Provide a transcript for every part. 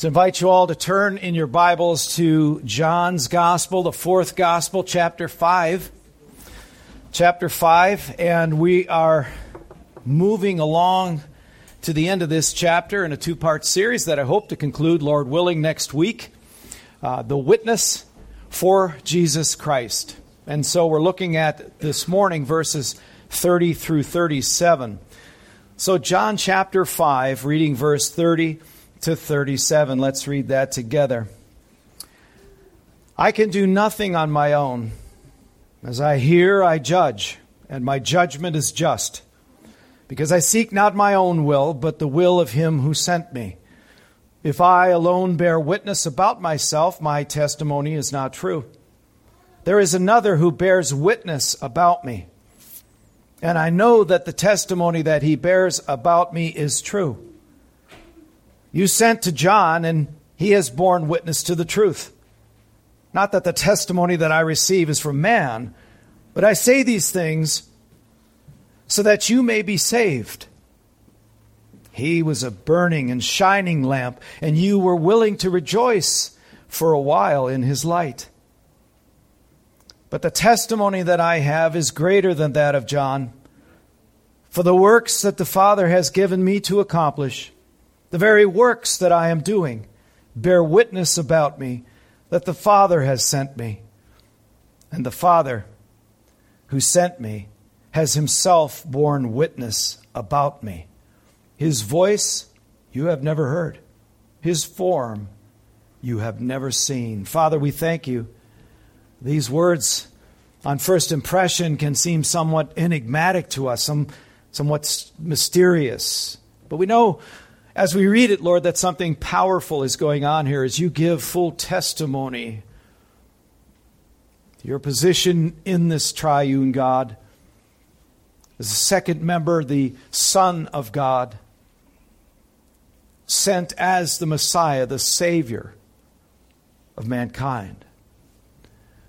To invite you all to turn in your Bibles to John's Gospel, the fourth Gospel, chapter 5. Chapter 5, and we are moving along to the end of this chapter in a two part series that I hope to conclude, Lord willing, next week. Uh, the Witness for Jesus Christ. And so we're looking at this morning verses 30 through 37. So, John chapter 5, reading verse 30 to 37. Let's read that together. I can do nothing on my own. As I hear, I judge, and my judgment is just, because I seek not my own will, but the will of him who sent me. If I alone bear witness about myself, my testimony is not true. There is another who bears witness about me, and I know that the testimony that he bears about me is true. You sent to John, and he has borne witness to the truth. Not that the testimony that I receive is from man, but I say these things so that you may be saved. He was a burning and shining lamp, and you were willing to rejoice for a while in his light. But the testimony that I have is greater than that of John. For the works that the Father has given me to accomplish, the very works that I am doing bear witness about me that the Father has sent me. And the Father who sent me has himself borne witness about me. His voice you have never heard, his form you have never seen. Father, we thank you. These words on first impression can seem somewhat enigmatic to us, some, somewhat mysterious. But we know as we read it, Lord, that something powerful is going on here as you give full testimony your position in this triune God. As a second member, the Son of God, sent as the Messiah, the Savior of mankind.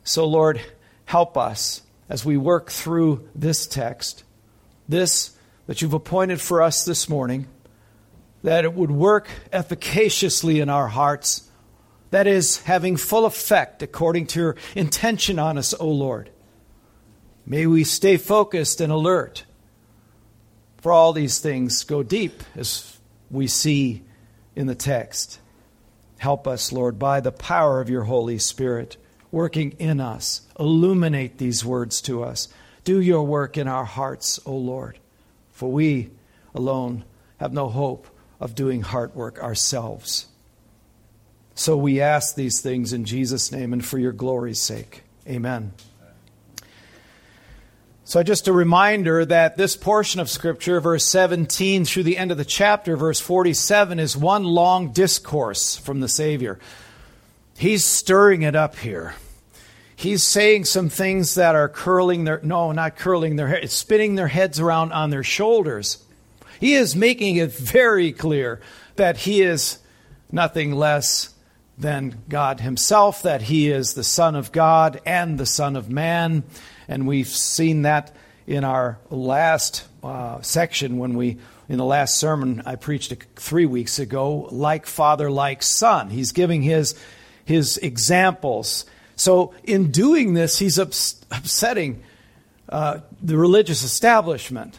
So, Lord, help us as we work through this text, this that you've appointed for us this morning that it would work efficaciously in our hearts, that is, having full effect according to your intention on us, O Lord. May we stay focused and alert. For all these things go deep, as we see in the text. Help us, Lord, by the power of your Holy Spirit working in us. Illuminate these words to us. Do your work in our hearts, O Lord, for we alone have no hope of doing heart work ourselves. So we ask these things in Jesus' name and for your glory's sake. Amen. So, just a reminder that this portion of Scripture, verse 17 through the end of the chapter, verse 47, is one long discourse from the Savior. He's stirring it up here. He's saying some things that are curling their, no, not curling their hair, it's spinning their heads around on their shoulders. He is making it very clear that he is nothing less than God himself, that he is the Son of God and the Son of Man. And we've seen that in our last uh, section when we, in the last sermon I preached three weeks ago, like Father, like Son. He's giving his, his examples. So in doing this, he's ups- upsetting uh, the religious establishment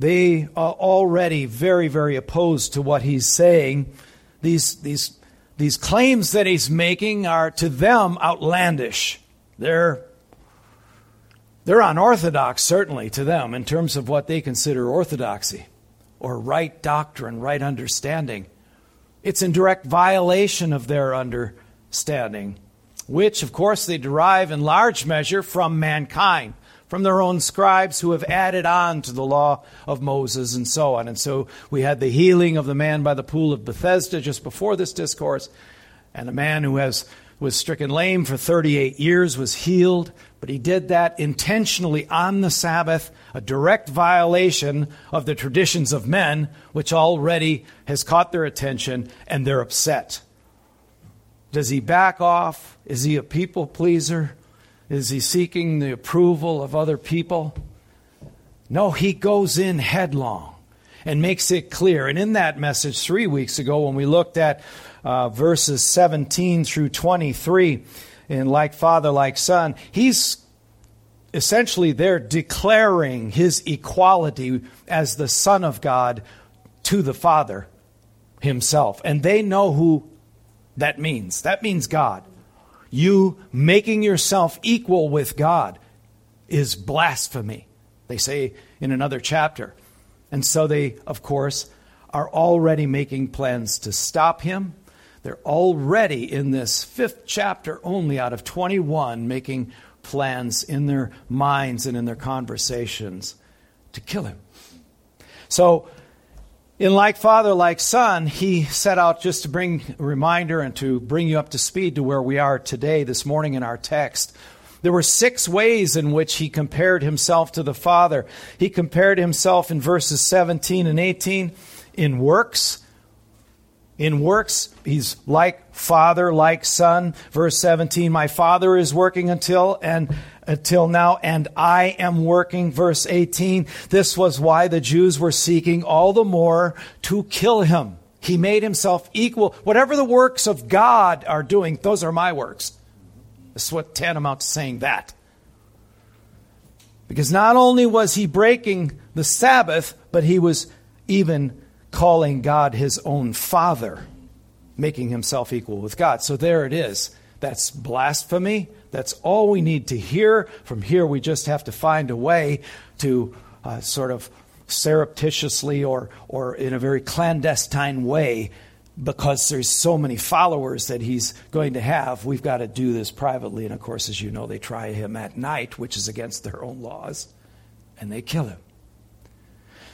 they are already very, very opposed to what he's saying. These, these, these claims that he's making are to them outlandish. They're, they're unorthodox, certainly, to them in terms of what they consider orthodoxy or right doctrine, right understanding. It's in direct violation of their understanding, which, of course, they derive in large measure from mankind from their own scribes who have added on to the law of Moses and so on. And so we had the healing of the man by the pool of Bethesda just before this discourse, and a man who has was stricken lame for 38 years was healed, but he did that intentionally on the Sabbath, a direct violation of the traditions of men, which already has caught their attention, and they're upset. Does he back off? Is he a people pleaser? Is he seeking the approval of other people? No, he goes in headlong. and makes it clear. And in that message three weeks ago, when we looked at uh, verses 17 through 23 in Like Father, Like Son, he's essentially there declaring his equality as the Son of God to the Father himself. And they know who that means. That means God. You making yourself equal with God is blasphemy, they say in another chapter. And so they, of course, are already making plans to stop him. They're already in this fifth chapter only out of 21 making plans in their minds and in their conversations to kill him. So, in Like Father, Like Son, he set out just to bring a reminder and to bring you up to speed to where we are today, this morning in our text. There were six ways in which he compared himself to the Father. He compared himself in verses 17 and 18 in works, in works, he's like father, like son. Verse 17, my father is working until and until now, and I am working. Verse 18, this was why the Jews were seeking all the more to kill him. He made himself equal. Whatever the works of God are doing, those are my works. This is what tantamount to saying that. Because not only was he breaking the Sabbath, but he was even calling God his own father, making himself equal with God. So there it is. That's blasphemy. That's all we need to hear. From here, we just have to find a way to uh, sort of surreptitiously or, or in a very clandestine way, because there's so many followers that he's going to have, we've got to do this privately. And of course, as you know, they try him at night, which is against their own laws, and they kill him.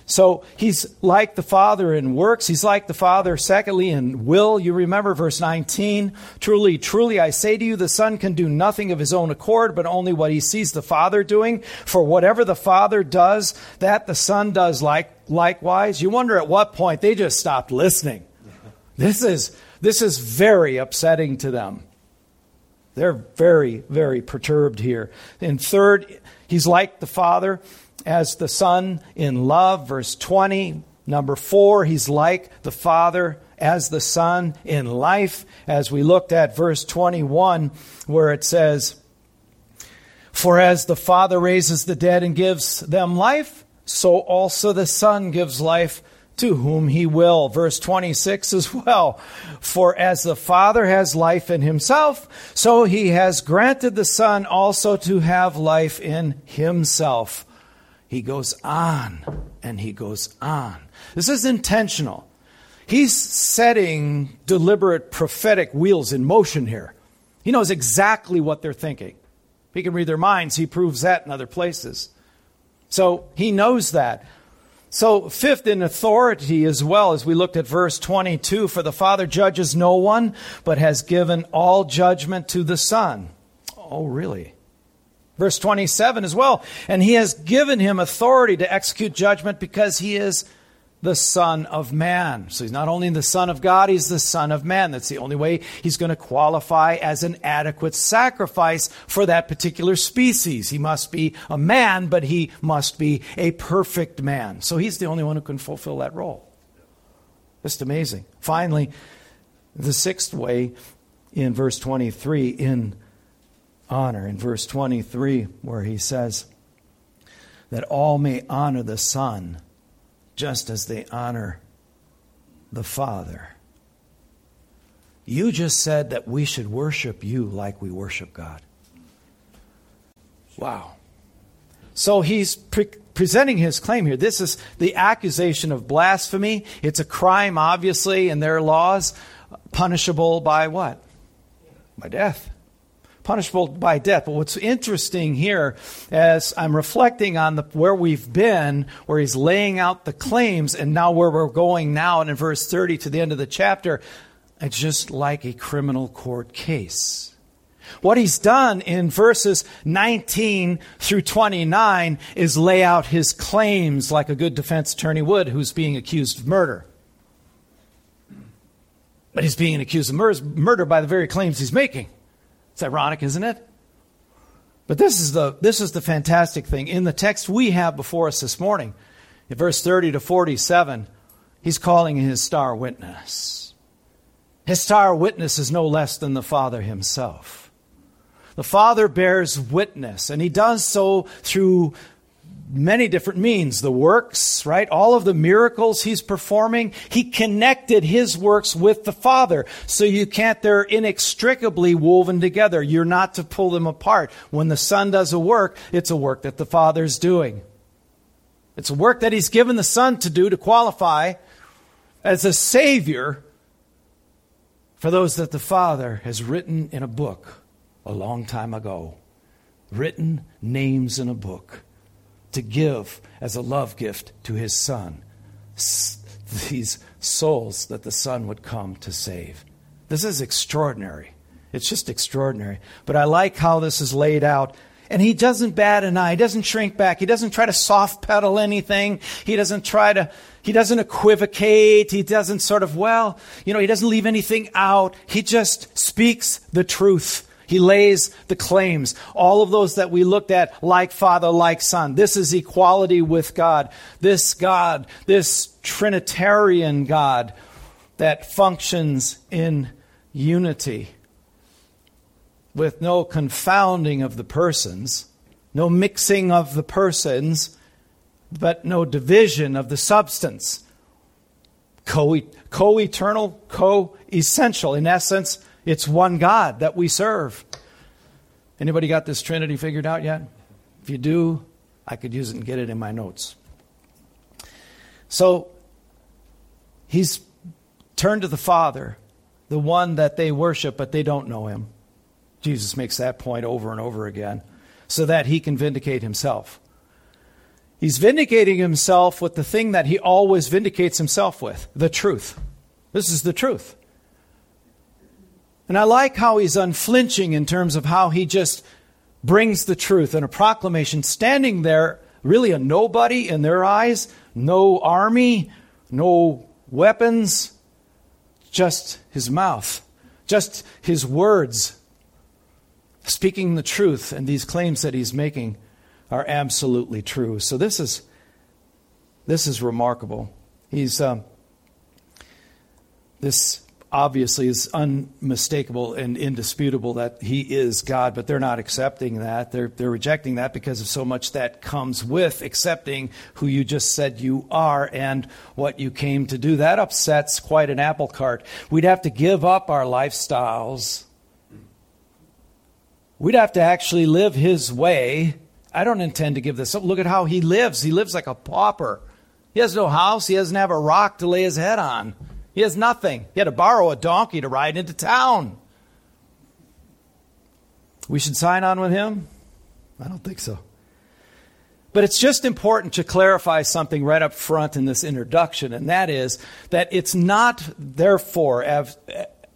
So he's like the Father in works. He's like the Father, secondly, in will. You remember verse 19. Truly, truly, I say to you, the Son can do nothing of his own accord, but only what he sees the Father doing. For whatever the Father does, that the Son does like, likewise. You wonder at what point they just stopped listening. This is, this is very upsetting to them. They're very, very perturbed here. And third, he's like the Father as the Son in love, verse 20. Number four, he's like the Father as the Son in life, as we looked at verse 21, where it says, For as the Father raises the dead and gives them life, so also the Son gives life to whom he will. Verse 26 as well. For as the Father has life in himself, so he has granted the Son also to have life in himself. He goes on and he goes on. This is intentional. He's setting deliberate prophetic wheels in motion here. He knows exactly what they're thinking. He can read their minds. He proves that in other places. So he knows that. So, fifth in authority as well, as we looked at verse 22 for the Father judges no one, but has given all judgment to the Son. Oh, really? Verse 27 as well. And he has given him authority to execute judgment because he is the Son of Man. So he's not only the Son of God, he's the Son of Man. That's the only way he's going to qualify as an adequate sacrifice for that particular species. He must be a man, but he must be a perfect man. So he's the only one who can fulfill that role. Just amazing. Finally, the sixth way in verse 23 in honor in verse 23, where he says that all may honor the Son just as they honor the Father. You just said that we should worship you like we worship God. Wow. So he's pre- presenting his claim here. This is the accusation of blasphemy. It's a crime, obviously, in their laws, punishable by what? By death punishable by death. But what's interesting here, as I'm reflecting on the, where we've been, where he's laying out the claims, and now where we're going now, and in verse 30 to the end of the chapter, it's just like a criminal court case. What he's done in verses 19 through 29 is lay out his claims like a good defense attorney would who's being accused of murder. But he's being accused of murder by the very claims he's making. It's ironic, isn't it? But this is the this is the fantastic thing in the text we have before us this morning. In verse 30 to 47, he's calling his star witness. His star witness is no less than the Father himself. The Father bears witness, and he does so through many different means. The works, right? All of the miracles he's performing, he connected his works with the Father. So you can't, they're inextricably woven together. You're not to pull them apart. When the Son does a work, it's a work that the Father's doing. It's a work that he's given the Son to do to qualify as a Savior for those that the Father has written in a book a long time ago. Written names in a book to give as a love gift to his son these souls that the son would come to save. This is extraordinary. It's just extraordinary. But I like how this is laid out. And he doesn't bat an eye. He doesn't shrink back. He doesn't try to soft pedal anything. He doesn't try to, he doesn't equivocate. He doesn't sort of, well, you know, he doesn't leave anything out. He just speaks the truth. He lays the claims. All of those that we looked at, like Father, like Son. This is equality with God. This God, this Trinitarian God that functions in unity with no confounding of the persons, no mixing of the persons, but no division of the substance. Co eternal, co essential. In essence, it's one God that we serve. Anybody got this Trinity figured out yet? If you do, I could use it and get it in my notes. So he's turned to the Father, the one that they worship, but they don't know him. Jesus makes that point over and over again so that he can vindicate himself. He's vindicating himself with the thing that he always vindicates himself with the truth. This is the truth. And I like how he's unflinching in terms of how he just brings the truth and a proclamation, standing there, really a nobody in their eyes, no army, no weapons, just his mouth, just his words, speaking the truth. And these claims that he's making are absolutely true. So this is this is remarkable. He's um, this obviously is unmistakable and indisputable that he is God, but they're not accepting that. They're, they're rejecting that because of so much that comes with accepting who you just said you are and what you came to do. That upsets quite an apple cart. We'd have to give up our lifestyles. We'd have to actually live his way. I don't intend to give this up. Look at how he lives. He lives like a pauper. He has no house. He doesn't have a rock to lay his head on. He has nothing. He had to borrow a donkey to ride into town. We should sign on with him? I don't think so. But it's just important to clarify something right up front in this introduction, and that is that it's not, therefore,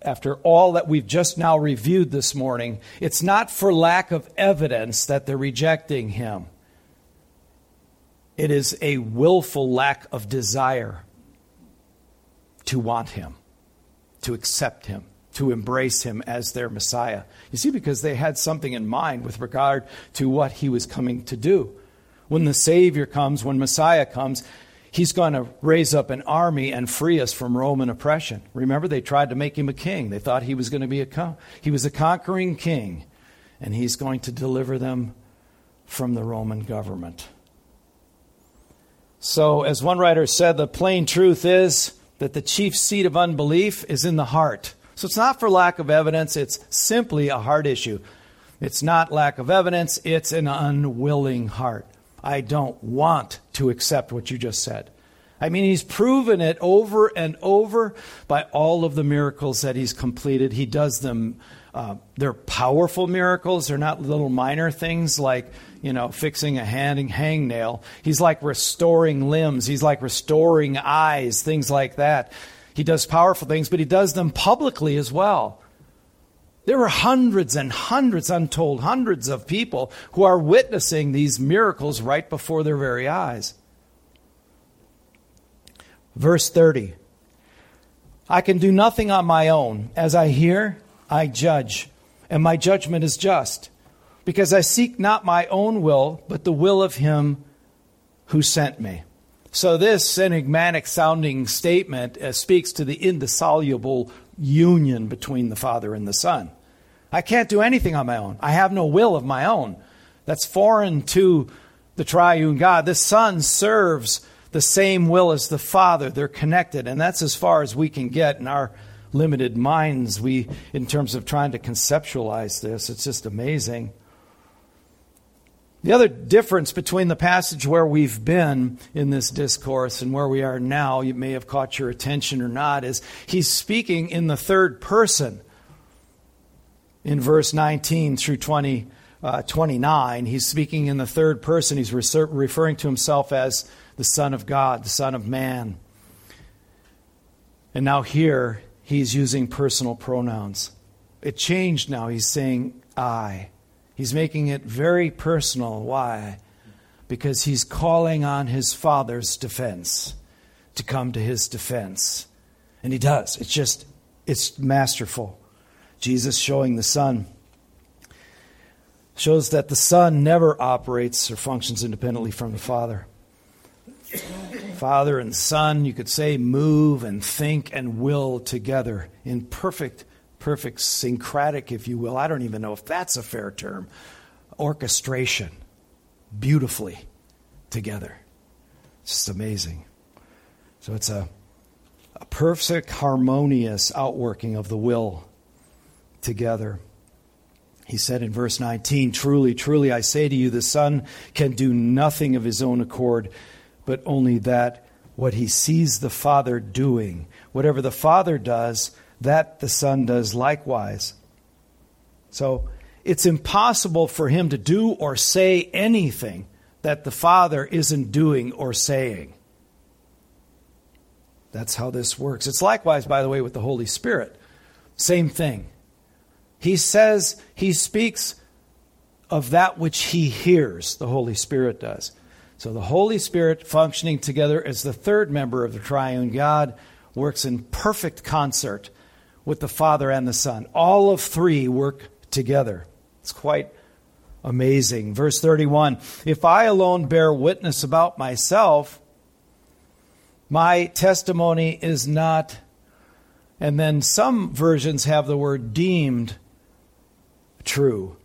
after all that we've just now reviewed this morning, it's not for lack of evidence that they're rejecting him. It is a willful lack of desire to want him, to accept him, to embrace him as their Messiah. You see, because they had something in mind with regard to what he was coming to do. When the Savior comes, when Messiah comes, he's going to raise up an army and free us from Roman oppression. Remember, they tried to make him a king. They thought he was going to be a con- he was a conquering king, and he's going to deliver them from the Roman government. So, as one writer said, the plain truth is that the chief seat of unbelief is in the heart. So it's not for lack of evidence, it's simply a heart issue. It's not lack of evidence, it's an unwilling heart. I don't want to accept what you just said. I mean, he's proven it over and over by all of the miracles that he's completed. He does them, uh, they're powerful miracles. They're not little minor things like you know, fixing a hang, hangnail. He's like restoring limbs. He's like restoring eyes, things like that. He does powerful things, but he does them publicly as well. There were hundreds and hundreds, untold hundreds of people who are witnessing these miracles right before their very eyes. Verse 30 I can do nothing on my own. As I hear, I judge, and my judgment is just because I seek not my own will, but the will of him who sent me. So, this enigmatic sounding statement uh, speaks to the indissoluble union between the Father and the Son. I can't do anything on my own. I have no will of my own. That's foreign to the triune God. The Son serves the same will as the Father. They're connected, and that's as far as we can get in our limited minds. We, in terms of trying to conceptualize this, it's just amazing. The other difference between the passage where we've been in this discourse and where we are now, you may have caught your attention or not, is he's speaking in the third person. In verse 19 through 20, uh, 29, he's speaking in the third person. He's referring to himself as the Son of God, the Son of Man. And now here, he's using personal pronouns. It changed now. He's saying I. He's making it very personal. Why? Because he's calling on his father's defense to come to his defense. And he does. It's just, it's masterful. Jesus showing the Son shows that the Son never operates or functions independently from the Father. Father and Son, you could say, move and think and will together in perfect perfect syncretic, if you will. I don't even know if that's a fair term. Orchestration, beautifully together. It's just amazing. So it's a, a perfect, harmonious outworking of the will together. He said in verse 19, Truly, truly, I say to you, the Son can do nothing of his own accord, but only that what he sees the Father doing. Whatever the Father does, that the Son does likewise. So it's impossible for him to do or say anything that the Father isn't doing or saying. That's how this works. It's likewise, by the way, with the Holy Spirit. Same thing. He says, he speaks of that which he hears, the Holy Spirit does. So the Holy Spirit functioning together as the third member of the triune God works in perfect concert with the Father and the Son. All of three work together. It's quite amazing. Verse 31 If I alone bear witness about myself, my testimony is not. And then some versions have the word deemed true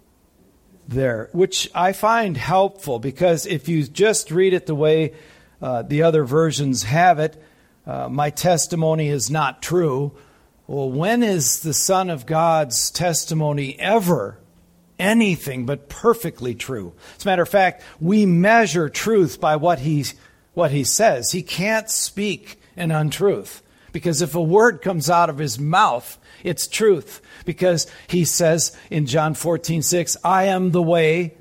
there, which I find helpful because if you just read it the way uh, the other versions have it, uh, my testimony is not true. Well, when is the Son of God's testimony ever anything but perfectly true? As a matter of fact, we measure truth by what he, what he says. He can't speak an untruth. Because if a word comes out of his mouth, it's truth. Because he says in John 14, 6, I am the way,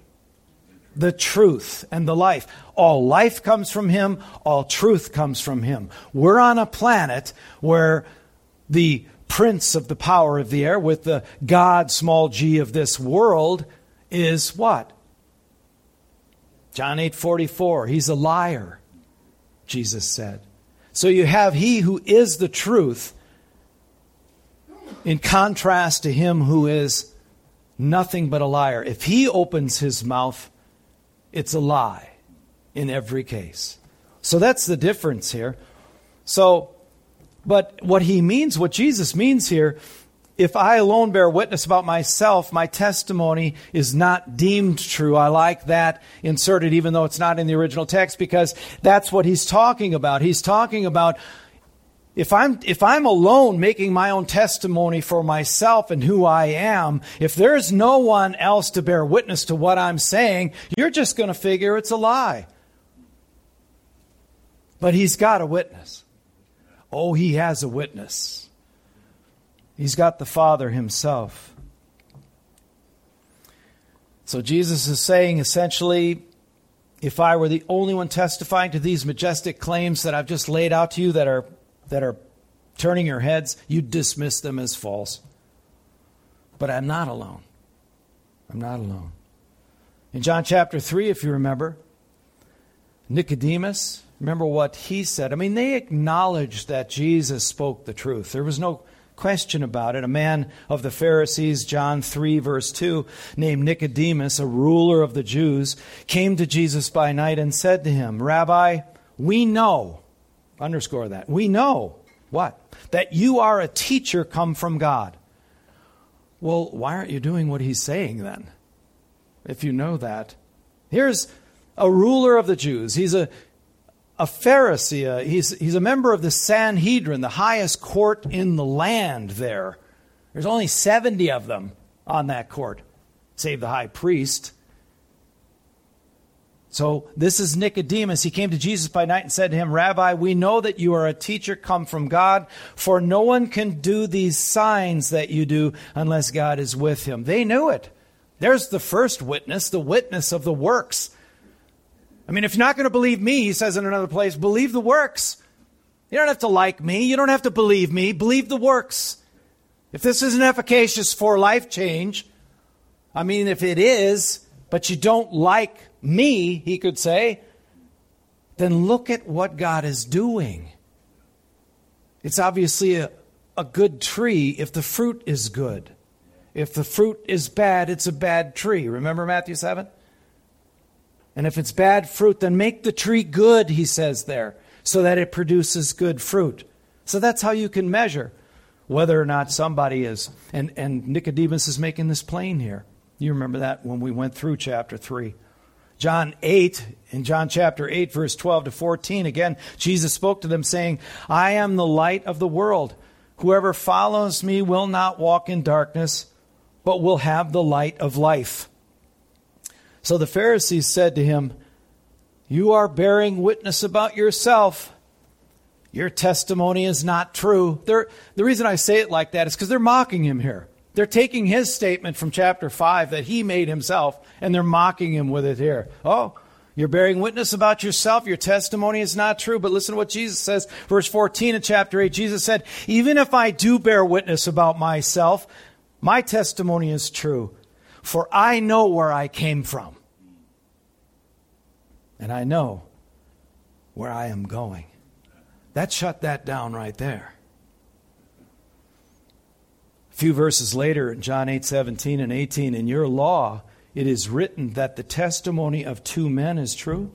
the truth, and the life. All life comes from him, all truth comes from him. We're on a planet where the prince of the power of the air, with the God, small g, of this world, is what? John 8 44. He's a liar, Jesus said. So you have he who is the truth in contrast to him who is nothing but a liar. If he opens his mouth, it's a lie in every case. So that's the difference here. So but what he means, what Jesus means here, if I alone bear witness about myself, my testimony is not deemed true. I like that inserted, even though it's not in the original text, because that's what he's talking about. He's talking about if I'm, if I'm alone making my own testimony for myself and who I am, if there's no one else to bear witness to what I'm saying, you're just going to figure it's a lie. But he's got a witness. Oh, he has a witness. He's got the Father himself. So Jesus is saying essentially, if I were the only one testifying to these majestic claims that I've just laid out to you that are, that are turning your heads, you'd dismiss them as false. But I'm not alone. I'm not alone. In John chapter 3, if you remember, Nicodemus, Remember what he said. I mean, they acknowledged that Jesus spoke the truth. There was no question about it. A man of the Pharisees, John 3, verse 2, named Nicodemus, a ruler of the Jews, came to Jesus by night and said to him, Rabbi, we know, underscore that, we know what? That you are a teacher come from God. Well, why aren't you doing what he's saying then? If you know that. Here's a ruler of the Jews. He's a, a Pharisee. He's, he's a member of the Sanhedrin, the highest court in the land there. There's only 70 of them on that court, save the high priest. So this is Nicodemus. He came to Jesus by night and said to him, Rabbi, we know that you are a teacher come from God, for no one can do these signs that you do unless God is with him. They knew it. There's the first witness, the witness of the works. I mean, if you're not going to believe me, he says in another place, believe the works. You don't have to like me. You don't have to believe me. Believe the works. If this isn't efficacious for life change, I mean, if it is, but you don't like me, he could say, then look at what God is doing. It's obviously a, a good tree if the fruit is good. If the fruit is bad, it's a bad tree. Remember Matthew 7? And if it's bad fruit, then make the tree good, he says there, so that it produces good fruit. So that's how you can measure whether or not somebody is. And, and Nicodemus is making this plain here. You remember that when we went through chapter 3. John 8, in John chapter 8, verse 12 to 14, again, Jesus spoke to them, saying, I am the light of the world. Whoever follows me will not walk in darkness, but will have the light of life. So the Pharisees said to him, You are bearing witness about yourself. Your testimony is not true. They're, the reason I say it like that is because they're mocking him here. They're taking his statement from chapter 5 that he made himself, and they're mocking him with it here. Oh, you're bearing witness about yourself. Your testimony is not true. But listen to what Jesus says. Verse 14 of chapter 8, Jesus said, Even if I do bear witness about myself, my testimony is true, for I know where I came from. And I know where I am going. That shut that down right there. A few verses later in John 8 17 and 18, in your law it is written that the testimony of two men is true.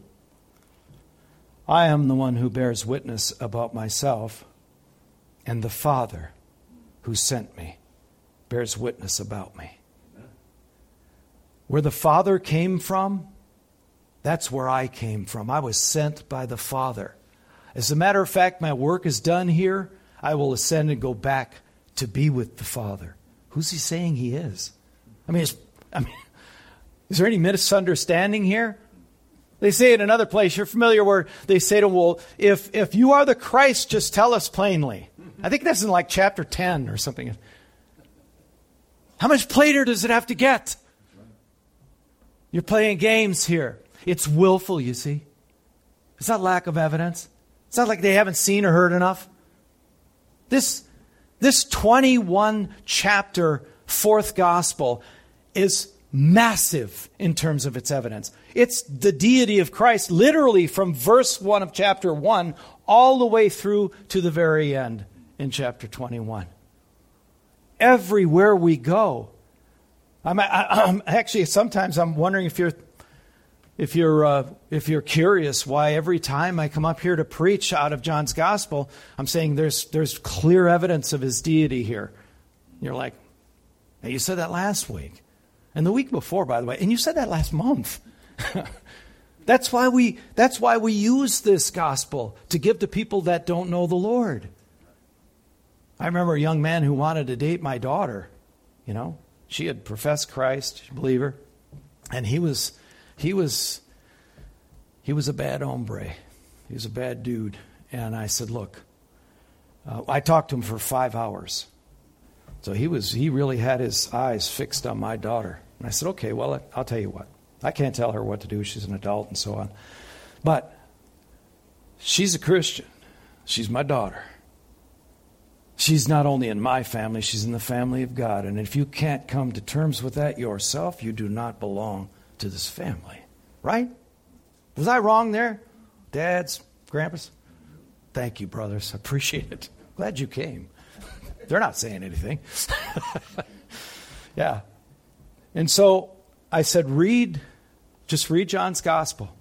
I am the one who bears witness about myself, and the Father who sent me bears witness about me. Where the Father came from, that's where I came from. I was sent by the Father. As a matter of fact, my work is done here. I will ascend and go back to be with the Father. Who's he saying he is? I mean, I mean, is there any misunderstanding here? They say in another place, you're familiar where they say to him, well, if, if you are the Christ, just tell us plainly. I think that's in like chapter 10 or something. How much plainer does it have to get? You're playing games here. It's willful, you see. It's not lack of evidence. It's not like they haven't seen or heard enough. This, this 21 chapter fourth gospel is massive in terms of its evidence. It's the deity of Christ, literally from verse 1 of chapter 1 all the way through to the very end in chapter 21. Everywhere we go, I'm, I, am actually sometimes I'm wondering if you're if you're, uh, if you're curious why every time I come up here to preach out of John's gospel, I'm saying there's, there's clear evidence of his deity here. You're like, hey, you said that last week. And the week before, by the way, and you said that last month. that's why we that's why we use this gospel to give to people that don't know the Lord. I remember a young man who wanted to date my daughter. You know, she had professed Christ, believer, and he was he was he was a bad hombre. He was a bad dude. And I said, look, uh, I talked to him for five hours. So he was he really had his eyes fixed on my daughter. And I said, okay, well, I'll tell you what. I can't tell her what to do. She's an adult and so on. But she's a Christian. She's my daughter. She's not only in my family, she's in the family of God. And if you can't come to terms with that yourself, you do not belong to this family. Right? Was I wrong there? Dads, grandpas? Thank you, brothers. I appreciate it. Glad you came. They're not saying anything. yeah. And so I said, read, just read John's gospel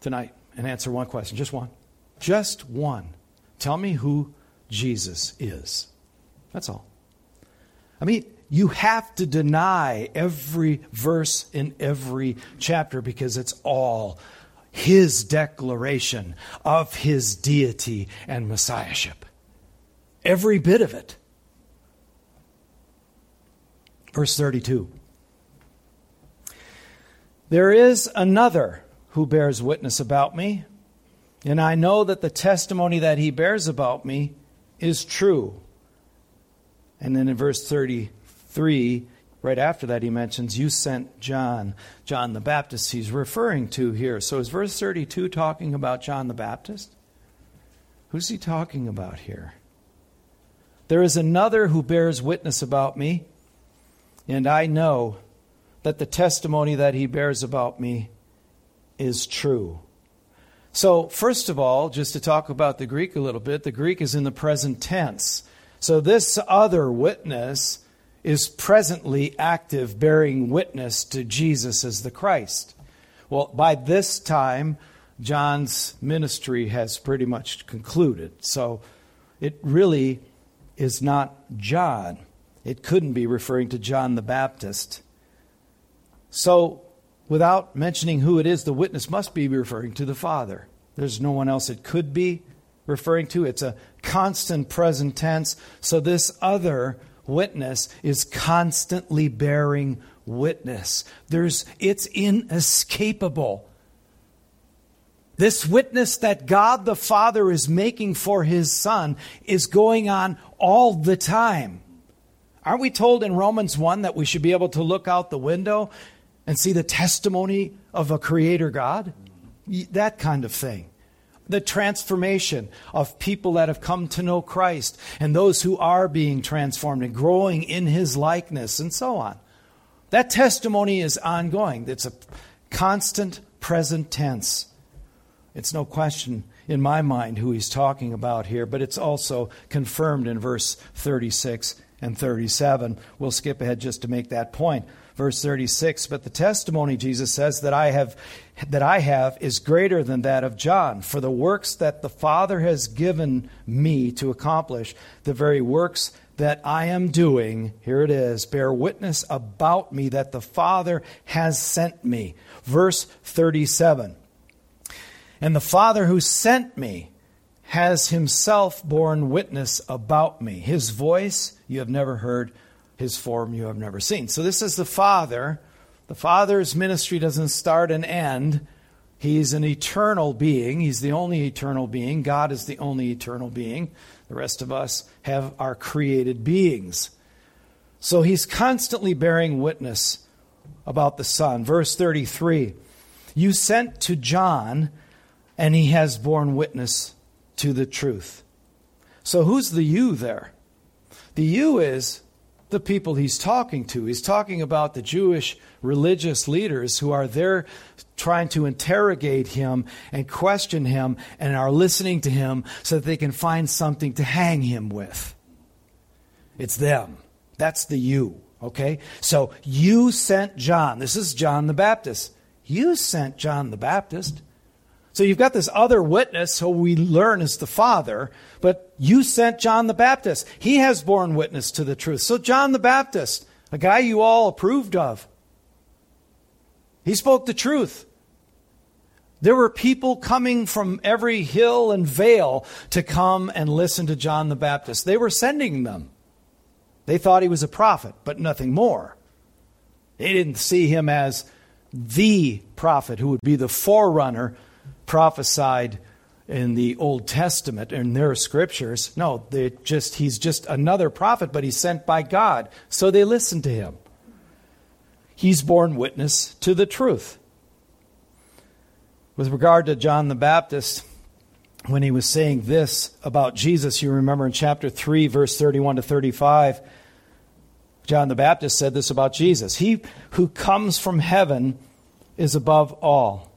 tonight. and answer one question. Just one. Just one. Tell me who Jesus is. That's all. I mean, you have to deny every verse in every chapter because it's all his declaration of his deity and messiahship. Every bit of it. Verse 32. There is another who bears witness about me, and I know that the testimony that he bears about me is true. And then in verse 33, right after that, he mentions, You sent John, John the Baptist, he's referring to here. So is verse 32 talking about John the Baptist? Who's he talking about here? There is another who bears witness about me, and I know that the testimony that he bears about me is true. So, first of all, just to talk about the Greek a little bit, the Greek is in the present tense. So, this other witness is presently active, bearing witness to Jesus as the Christ. Well, by this time, John's ministry has pretty much concluded. So, it really is not John. It couldn't be referring to John the Baptist. So, without mentioning who it is, the witness must be referring to the Father. There's no one else it could be referring to. It's a constant present tense. So this other witness is constantly bearing witness. There's it's inescapable. This witness that God the Father is making for his Son is going on all the time. Aren't we told in Romans 1 that we should be able to look out the window and see the testimony of a creator God? That kind of thing. The transformation of people that have come to know Christ and those who are being transformed and growing in his likeness and so on. That testimony is ongoing. It's a constant present tense. It's no question in my mind who he's talking about here, but it's also confirmed in verse 36 and 37. We'll skip ahead just to make that point verse 36 but the testimony jesus says that i have that i have is greater than that of john for the works that the father has given me to accomplish the very works that i am doing here it is bear witness about me that the father has sent me verse 37 and the father who sent me has himself borne witness about me his voice you have never heard his form you have never seen. So this is the Father. The Father's ministry doesn't start and end. He's an eternal being. He's the only eternal being. God is the only eternal being. The rest of us have our created beings. So he's constantly bearing witness about the Son. Verse 33 You sent to John, and he has borne witness to the truth. So who's the you there? The you is the people he's talking to. He's talking about the Jewish religious leaders who are there trying to interrogate him and question him and are listening to him so that they can find something to hang him with. It's them. That's the you. Okay? So you sent John. This is John the Baptist. You sent John the Baptist. So you've got this other witness who we learn is the Father, but you sent John the Baptist. He has borne witness to the truth. So John the Baptist, a guy you all approved of, he spoke the truth. There were people coming from every hill and vale to come and listen to John the Baptist. They were sending them. They thought he was a prophet, but nothing more. They didn't see him as the prophet who would be the forerunner prophesied in the Old Testament in their scriptures. No, they just he's just another prophet, but he's sent by God. So they listen to him. He's borne witness to the truth. With regard to John the Baptist, when he was saying this about Jesus, you remember in chapter 3, verse 31 to 35, John the Baptist said this about Jesus He who comes from heaven is above all.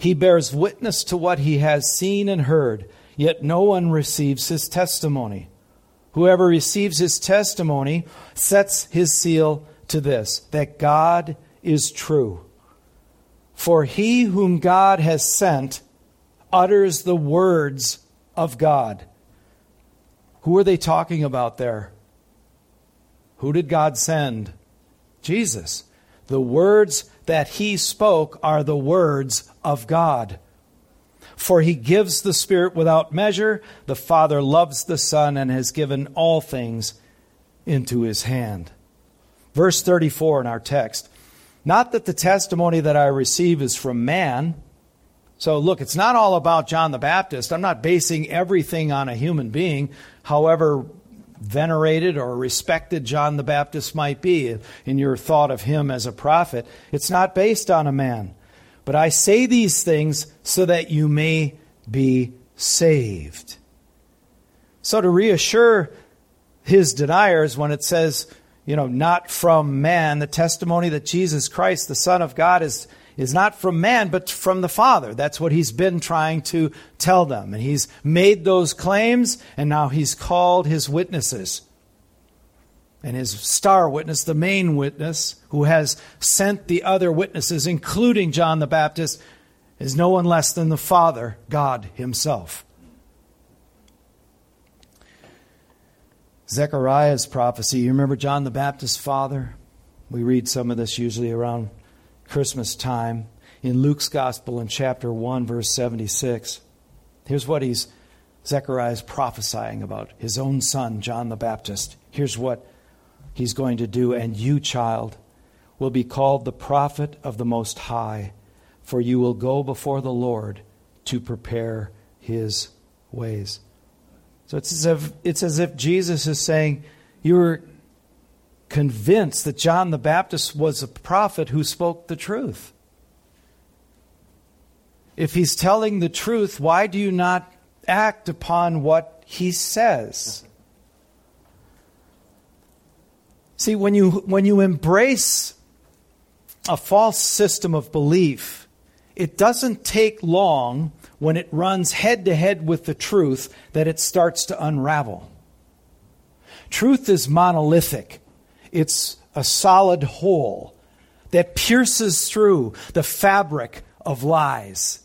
He bears witness to what he has seen and heard, yet no one receives his testimony. Whoever receives his testimony sets his seal to this that God is true. For he whom God has sent utters the words of God. Who are they talking about there? Who did God send? Jesus. The words that he spoke are the words of God. For he gives the Spirit without measure. The Father loves the Son and has given all things into his hand. Verse 34 in our text. Not that the testimony that I receive is from man. So, look, it's not all about John the Baptist. I'm not basing everything on a human being, however venerated or respected John the Baptist might be in your thought of him as a prophet. It's not based on a man. But I say these things so that you may be saved. So, to reassure his deniers, when it says, you know, not from man, the testimony that Jesus Christ, the Son of God, is, is not from man, but from the Father. That's what he's been trying to tell them. And he's made those claims, and now he's called his witnesses and his star witness, the main witness, who has sent the other witnesses, including John the Baptist, is no one less than the Father, God Himself. Zechariah's prophecy, you remember John the Baptist's father? We read some of this usually around Christmas time. In Luke's Gospel in chapter 1, verse 76, here's what he's Zechariah prophesying about his own son, John the Baptist. Here's what he's going to do. And you, child, will be called the prophet of the Most High, for you will go before the Lord to prepare his ways. So it's as if, it's as if Jesus is saying, You were convinced that John the Baptist was a prophet who spoke the truth. If he's telling the truth, why do you not act upon what he says? See, when you, when you embrace a false system of belief, it doesn't take long when it runs head to head with the truth that it starts to unravel. Truth is monolithic, it's a solid whole that pierces through the fabric of lies.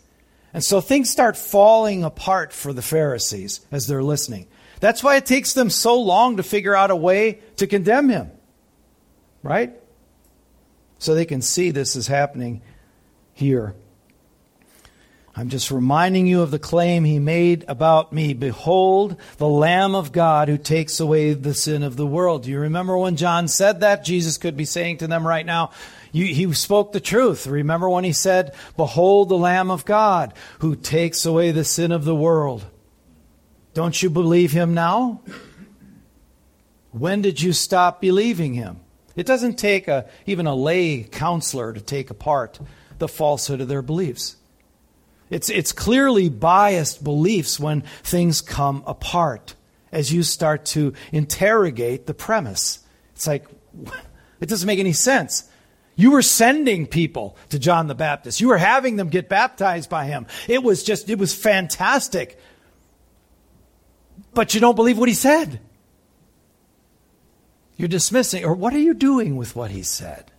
And so things start falling apart for the Pharisees as they're listening. That's why it takes them so long to figure out a way to condemn him right? So they can see this is happening here. I'm just reminding you of the claim he made about me. Behold, the Lamb of God who takes away the sin of the world. Do you remember when John said that? Jesus could be saying to them right now, you, he spoke the truth. Remember when he said, Behold, the Lamb of God who takes away the sin of the world. Don't you believe him now? When did you stop believing him? It doesn't take a, even a lay counselor to take apart the falsehood of their beliefs. It's, it's clearly biased beliefs when things come apart as you start to interrogate the premise. It's like, it doesn't make any sense. You were sending people to John the Baptist. You were having them get baptized by him. It was just, it was fantastic. But you don't believe what he said. You're dismissing, or what are you doing with what he said?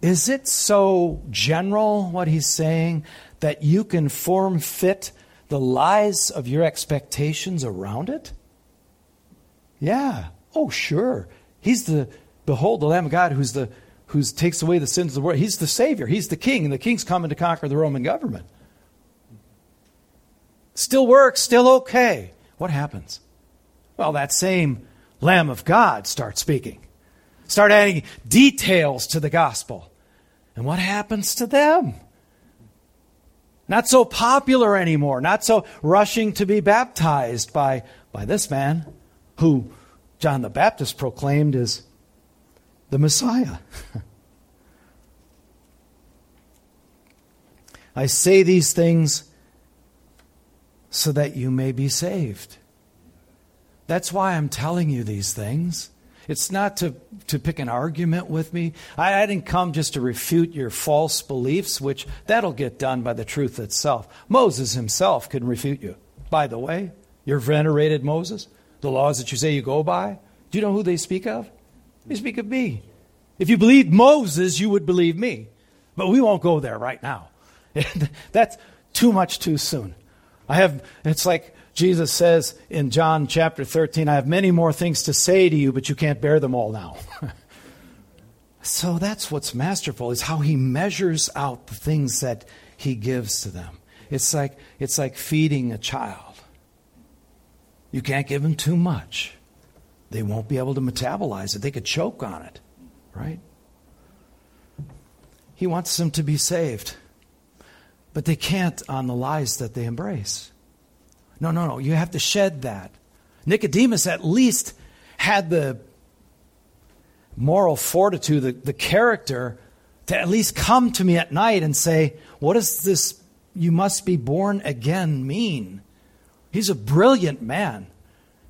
Is it so general, what he's saying, that you can form fit the lies of your expectations around it? Yeah. Oh, sure. He's the, behold, the Lamb of God who's the, who takes away the sins of the world. He's the Savior. He's the King, and the King's coming to conquer the Roman government. Still works, still okay. What happens? Well, that same Lamb of God starts speaking, start adding details to the gospel. And what happens to them? Not so popular anymore, not so rushing to be baptized by, by this man who John the Baptist proclaimed as the Messiah. I say these things so that you may be saved. That's why I'm telling you these things. It's not to, to pick an argument with me. I, I, didn't come just to refute your false beliefs, which that'll get done by the truth itself. Moses himself can refute you. By the way, your venerated Moses, the laws that you say you go by, do you know who they speak of? They speak of me. If you believed Moses, you would believe me. But we won't go there right now. That's too much too soon. I have, it's like Jesus says in John chapter 13, I have many more things to say to you, but you can't bear them all now. so that's what's masterful, is how he measures out the things that he gives to them. It's like, it's like feeding a child. You can't give them too much. They won't be able to metabolize it. They could choke on it, right? He wants them to be saved. But they can't on the lies that they embrace. No, no, no. You have to shed that. Nicodemus at least had the moral fortitude, the, the character to at least come to me at night and say, What does this you must be born again mean? He's a brilliant man.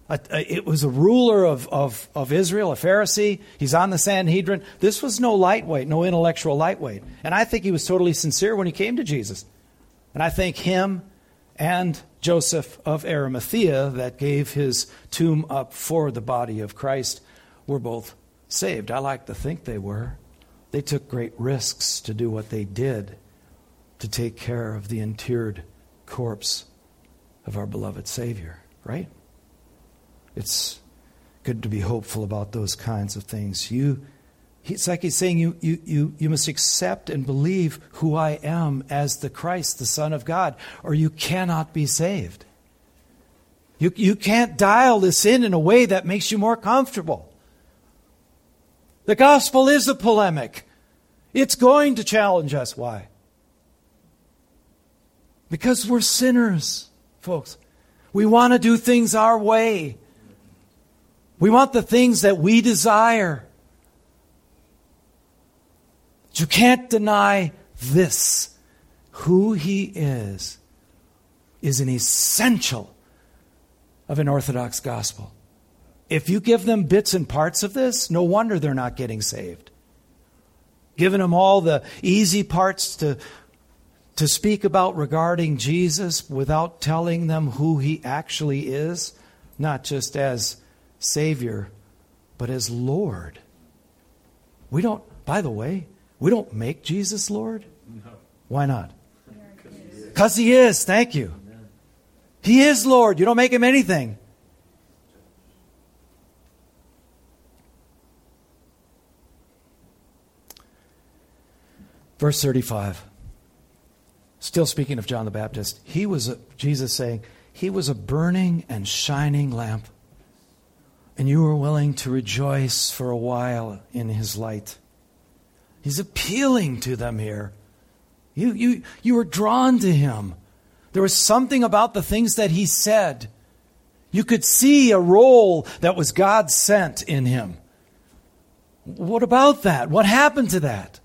A, a, it was a ruler of, of, of Israel, a Pharisee. He's on the Sanhedrin. This was no lightweight, no intellectual lightweight. And I think he was totally sincere when he came to Jesus. And I think him and Joseph of Arimathea, that gave his tomb up for the body of Christ, were both saved. I like to think they were. They took great risks to do what they did to take care of the interred corpse of our beloved Savior, right? It's good to be hopeful about those kinds of things. You it's like he's saying you, you, you, you must accept and believe who I am as the Christ, the Son of God, or you cannot be saved. You, you can't dial this in in a way that makes you more comfortable. The gospel is a polemic. It's going to challenge us. Why? Because we're sinners, folks. We want to do things our way. We want the things that we desire. But you can't deny this. Who he is is an essential of an Orthodox gospel. If you give them bits and parts of this, no wonder they're not getting saved. Giving them all the easy parts to, to speak about regarding Jesus without telling them who he actually is, not just as Savior, but as Lord. We don't, by the way, we don't make Jesus Lord? No. Why not? Because he is. Thank you. He is Lord. You don't make him anything. Verse 35. Still speaking of John the Baptist, he was a, Jesus saying, he was a burning and shining lamp, and you were willing to rejoice for a while in his light. He's appealing to them here. You, you, you were drawn to him. There was something about the things that he said. You could see a role that was God sent in him. What about that? What happened to that?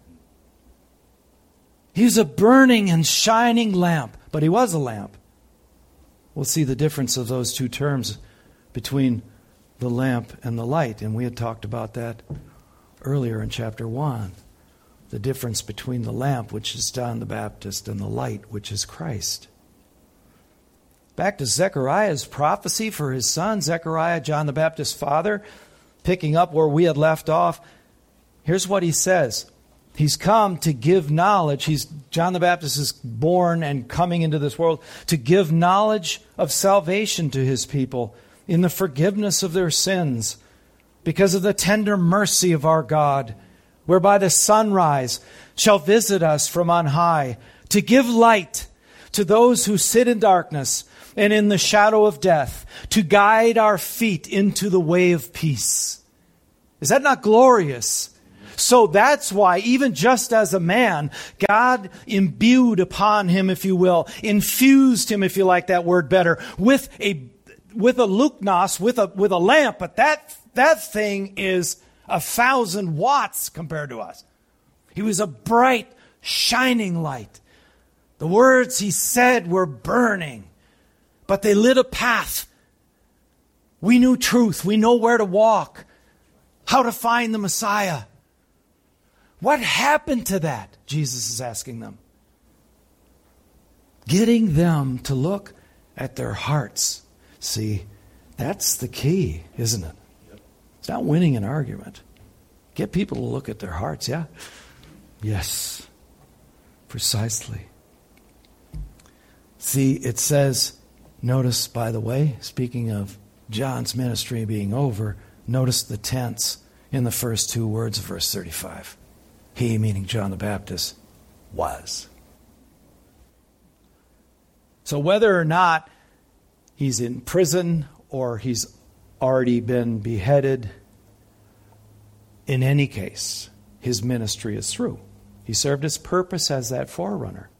He was a burning and shining lamp, but he was a lamp. We'll see the difference of those two terms between the lamp and the light, and we had talked about that earlier in chapter 1 the difference between the lamp, which is John the Baptist, and the light, which is Christ. Back to Zechariah's prophecy for his son, Zechariah, John the Baptist's father, picking up where we had left off. Here's what he says. He's come to give knowledge. He's John the Baptist is born and coming into this world to give knowledge of salvation to his people in the forgiveness of their sins because of the tender mercy of our God whereby the sunrise shall visit us from on high, to give light to those who sit in darkness and in the shadow of death, to guide our feet into the way of peace. Is that not glorious? So that's why, even just as a man, God imbued upon him, if you will, infused him, if you like that word better, with a, with a luknos, with a, with a lamp. But that, that thing is a thousand watts compared to us. He was a bright, shining light. The words he said were burning, but they lit a path. We knew truth. We know where to walk, how to find the Messiah. What happened to that? Jesus is asking them. Getting them to look at their hearts. See, that's the key, isn't it? It's not winning an argument. Get people to look at their hearts, yeah? Yes, precisely. See, it says, notice, by the way, speaking of John's ministry being over, notice the tense in the first two words of verse 35. He, meaning John the Baptist, was. So whether or not he's in prison or he's already been beheaded, in any case, his ministry is through. He served his purpose as that forerunner.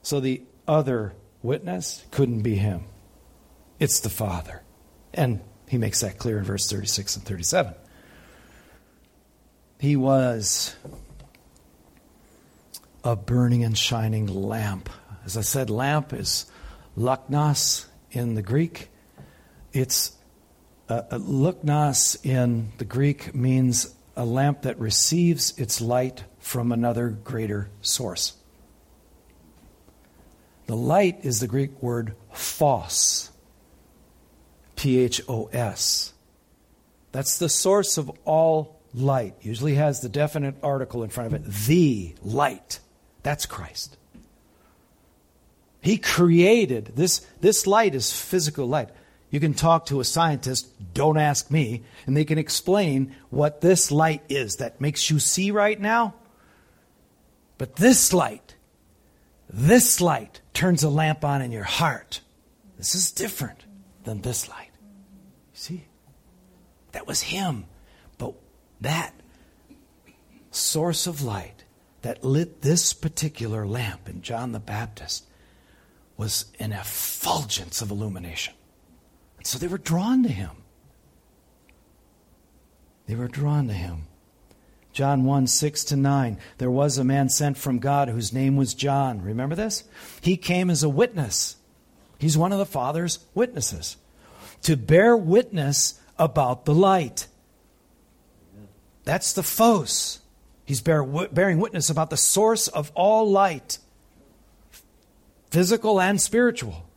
So the other witness couldn't be him. It's the Father. And he makes that clear in verse 36 and 37. He was a burning and shining lamp. As I said, lamp is luknos in the Greek. It's uh, uh luknos in the Greek means a lamp that receives its light from another greater source. The light is the Greek word phos. P H O S. That's the source of all light. Usually has the definite article in front of it. The light. That's Christ. He created this. This light is physical light. You can talk to a scientist, don't ask me, and they can explain what this light is that makes you see right now. But this light, this light turns a lamp on in your heart. This is different than this light. See? That was him. But that source of light that lit this particular lamp in John the Baptist was an effulgence of illumination. So they were drawn to him. They were drawn to him. John 1 6 to 9. There was a man sent from God whose name was John. Remember this? He came as a witness. He's one of the Father's witnesses to bear witness about the light. That's the phos. He's bear, bearing witness about the source of all light, physical and spiritual,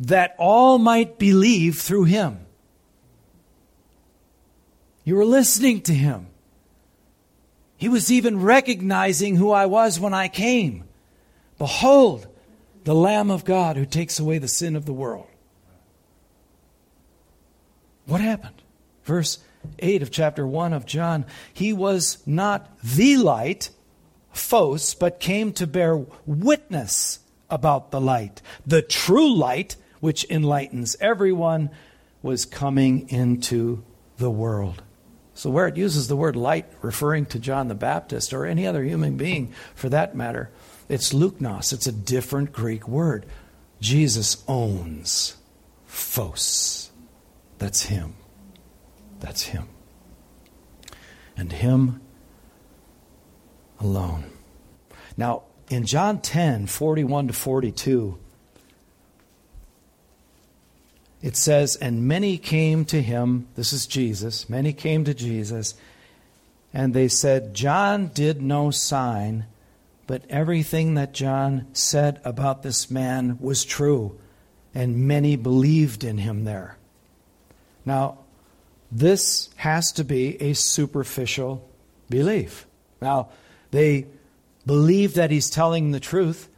that all might believe through him. You were listening to him. He was even recognizing who I was when I came. Behold, the Lamb of God who takes away the sin of the world. What happened? Verse 8 of chapter 1 of John. He was not the light, phos, but came to bear witness about the light. The true light, which enlightens everyone, was coming into the world. So, where it uses the word light, referring to John the Baptist or any other human being for that matter, it's luknos. It's a different Greek word. Jesus owns phos. That's him. That's him. And him alone. Now, in John 10, 41 to 42, it says, And many came to him, this is Jesus, many came to Jesus, and they said, John did no sign, but everything that John said about this man was true, and many believed in him there. Now, this has to be a superficial belief. Now, they believe that he's telling the truth,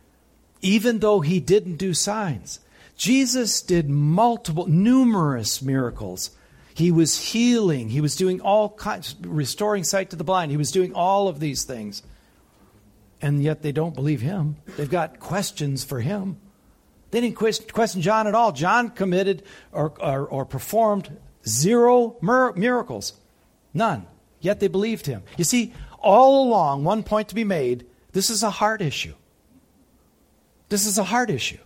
even though he didn't do signs. Jesus did multiple, numerous miracles. He was healing. He was doing all kinds, restoring sight to the blind. He was doing all of these things. And yet they don't believe him. They've got questions for him. They didn't question John at all. John committed or, or, or performed zero miracles. None. Yet they believed him. You see, all along, one point to be made this is a heart issue. This is a heart issue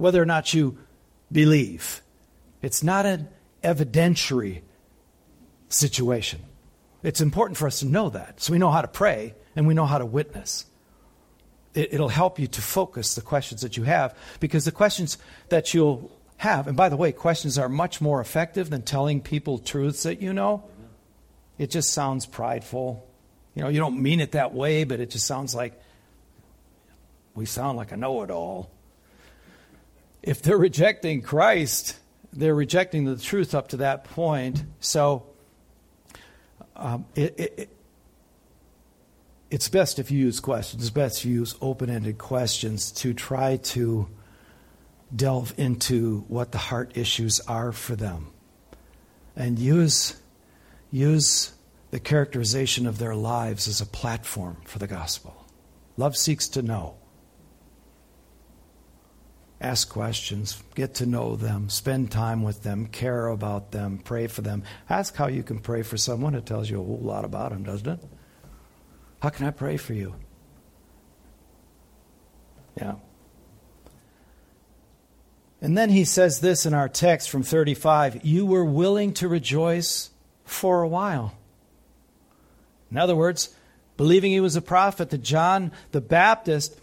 whether or not you believe. It's not an evidentiary situation. It's important for us to know that so we know how to pray and we know how to witness. It, will help you to focus the questions that you have because the questions that you'll have, and by the way, questions are much more effective than telling people truths that you know. It just sounds prideful. You know, you don't mean it that way, but it just sounds like we sound like a know it all if they're rejecting Christ, they're rejecting the truth up to that point. So um, it, it, it's best if you use questions. It's best to use open ended questions to try to delve into what the heart issues are for them and use, use the characterization of their lives as a platform for the gospel. Love seeks to know. Ask questions, get to know them, spend time with them, care about them, pray for them. Ask how you can pray for someone. It tells you a whole lot about them, doesn't it? How can I pray for you? Yeah. And then he says this in our text from 35 You were willing to rejoice for a while. In other words, believing he was a prophet, that John the Baptist,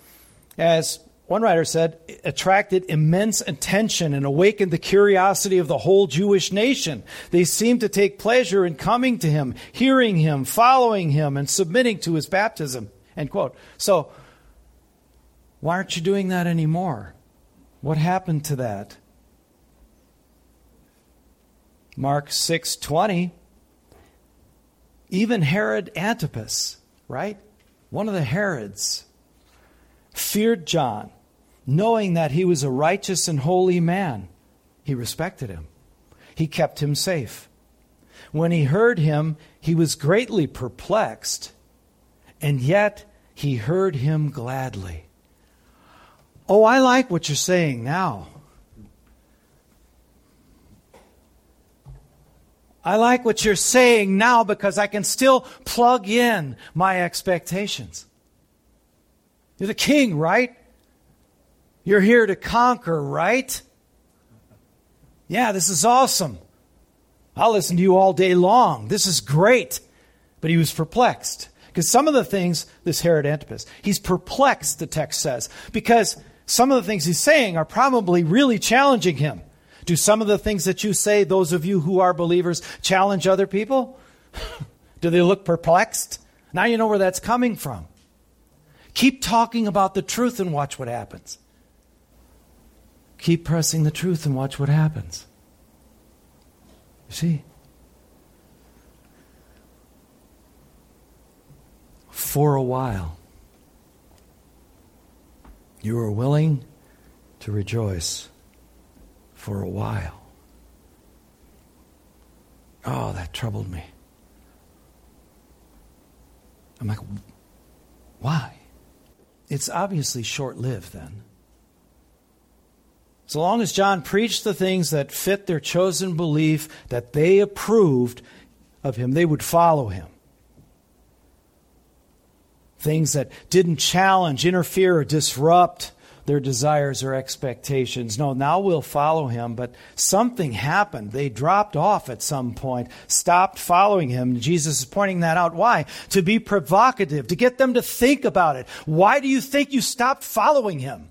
as one writer said, attracted immense attention and awakened the curiosity of the whole Jewish nation. They seemed to take pleasure in coming to him, hearing him, following him, and submitting to his baptism. End quote. So, why aren't you doing that anymore? What happened to that? Mark 6:20 Even Herod Antipas, right? One of the Herods feared John, knowing that he was a righteous and holy man. He respected him. He kept him safe. When he heard him, he was greatly perplexed, and yet he heard him gladly. Oh, I like what you're saying now. I like what you're saying now because I can still plug in my expectations. You're the king, right? You're here to conquer, right? Yeah, this is awesome. I'll listen to you all day long. This is great. But he was perplexed. Because some of the things, this Herod Antipas, he's perplexed, the text says, because some of the things he's saying are probably really challenging him. Do some of the things that you say, those of you who are believers, challenge other people? Do they look perplexed? Now you know where that's coming from. Keep talking about the truth and watch what happens. Keep pressing the truth and watch what happens. You see? For a while, you were willing to rejoice for a while. Oh, that troubled me. I'm like, why? It's obviously short lived then. So long as John preached the things that fit their chosen belief, that they approved of him, they would follow him things that didn't challenge, interfere, or disrupt their desires or expectations. No, now we'll follow him, but something happened. They dropped off at some point, stopped following him. Jesus is pointing that out. Why? To be provocative, to get them to think about it. Why do you think you stopped following him?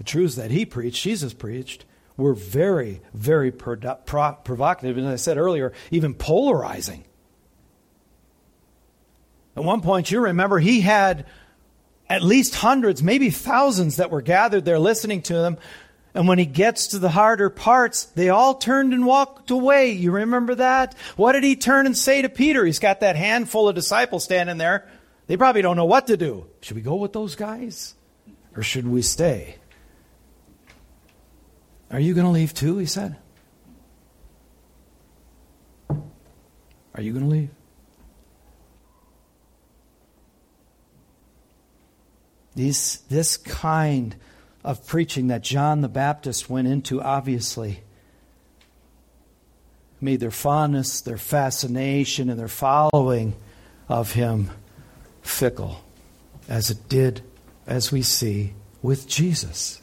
The truths that he preached, Jesus preached, were very, very provocative. And as I said earlier, even polarizing. At one point, you remember he had at least hundreds, maybe thousands that were gathered there listening to him. And when he gets to the harder parts, they all turned and walked away. You remember that? What did he turn and say to Peter? He's got that handful of disciples standing there. They probably don't know what to do. Should we go with those guys? Or should we stay? Are you going to leave too? He said. Are you going to leave? These, this kind of preaching that John the Baptist went into, obviously, made their fondness, their fascination, and their following of him fickle, as it did, as we see, with Jesus.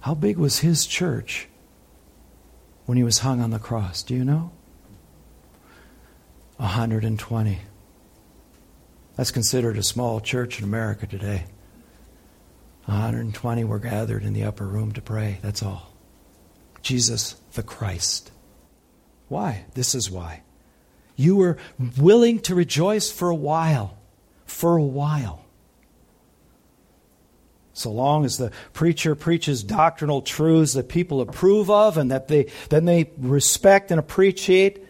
How big was his church when he was hung on the cross? Do you know? 120. That's considered a small church in America today. 120 were gathered in the upper room to pray. That's all. Jesus the Christ. Why? This is why. You were willing to rejoice for a while. For a while. So long as the preacher preaches doctrinal truths that people approve of and that they then they respect and appreciate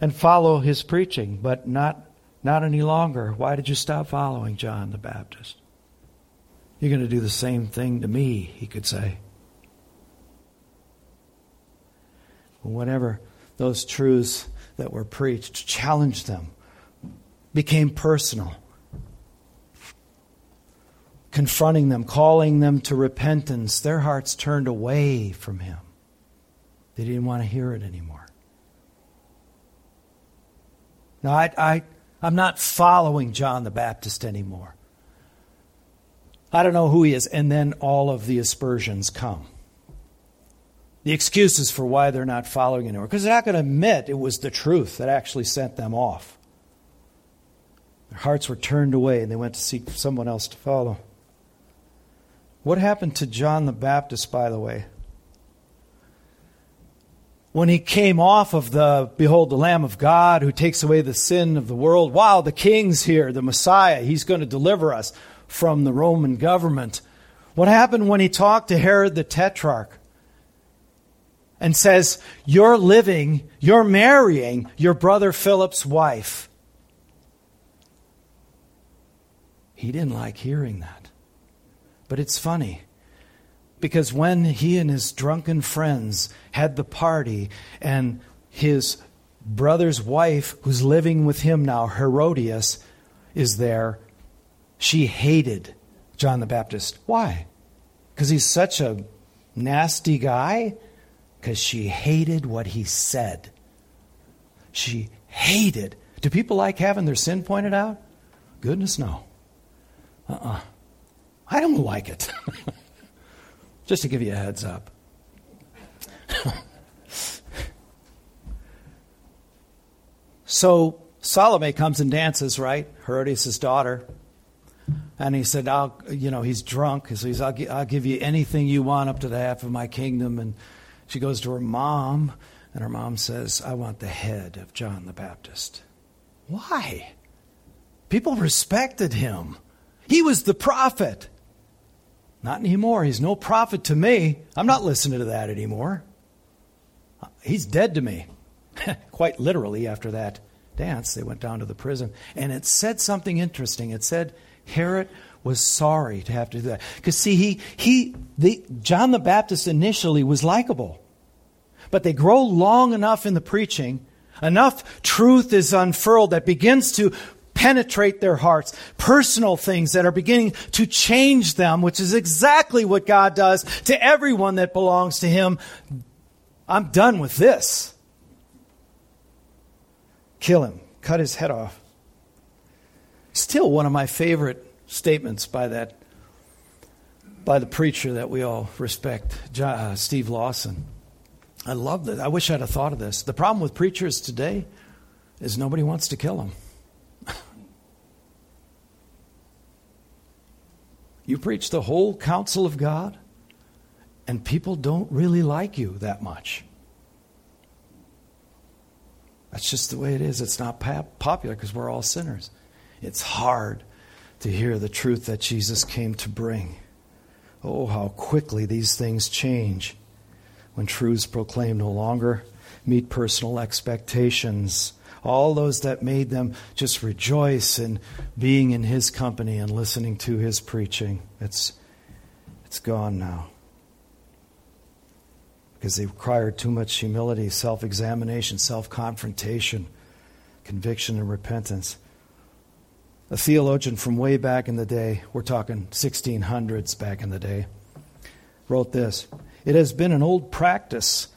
and follow his preaching, but not Not any longer. Why did you stop following John the Baptist? You're going to do the same thing to me, he could say. Whenever those truths that were preached challenged them, became personal, confronting them, calling them to repentance, their hearts turned away from him. They didn't want to hear it anymore. Now, I, I, I'm not following John the Baptist anymore. I don't know who he is. And then all of the aspersions come. The excuses for why they're not following anymore. Because they're not going to admit it was the truth that actually sent them off. Their hearts were turned away and they went to seek someone else to follow. What happened to John the Baptist, by the way? When he came off of the, behold, the Lamb of God who takes away the sin of the world. Wow, the king's here, the Messiah. He's going to deliver us from the Roman government. What happened when he talked to Herod the Tetrarch and says, You're living, you're marrying your brother Philip's wife? He didn't like hearing that. But it's funny because when he and his drunken friends had the party and his brother's wife, who's living with him now, Herodias, is there, she hated John the Baptist. Why? Because he's such a nasty guy? Because she hated what he said. She hated. Do people like having their sin pointed out? Goodness, no. Uh uh-uh. uh I don't like it. Just to give you a heads up. so Salome comes and dances, right? Herodias' daughter. And he said, I'll, you know, he's drunk. So he's, I'll, I'll give you anything you want up to the half of my kingdom. And she goes to her mom, and her mom says, I want the head of John the Baptist. Why? People respected him. He was the prophet. Not anymore. He's no prophet to me. I'm not listening to that anymore. He's dead to me. Quite literally, after that dance, they went down to the prison. And it said something interesting. It said Herod was sorry to have to do that. Because, see, he, he, the, John the Baptist initially was likable. But they grow long enough in the preaching, enough truth is unfurled that begins to penetrate their hearts, personal things that are beginning to change them, which is exactly what God does to everyone that belongs to Him. I'm done with this. Kill him, cut his head off. Still one of my favorite statements by that by the preacher that we all respect, uh, Steve Lawson. I love that. I wish I'd have thought of this. The problem with preachers today is nobody wants to kill them. You preach the whole counsel of God, and people don't really like you that much. That's just the way it is. It's not popular because we're all sinners. It's hard to hear the truth that Jesus came to bring. Oh, how quickly these things change when truths proclaimed no longer meet personal expectations. All those that made them just rejoice in being in his company and listening to his preaching. It's, it's gone now. Because they required too much humility, self examination, self confrontation, conviction, and repentance a theologian from way back in the day, we're talking 1600s back in the day, wrote this It has been an old practice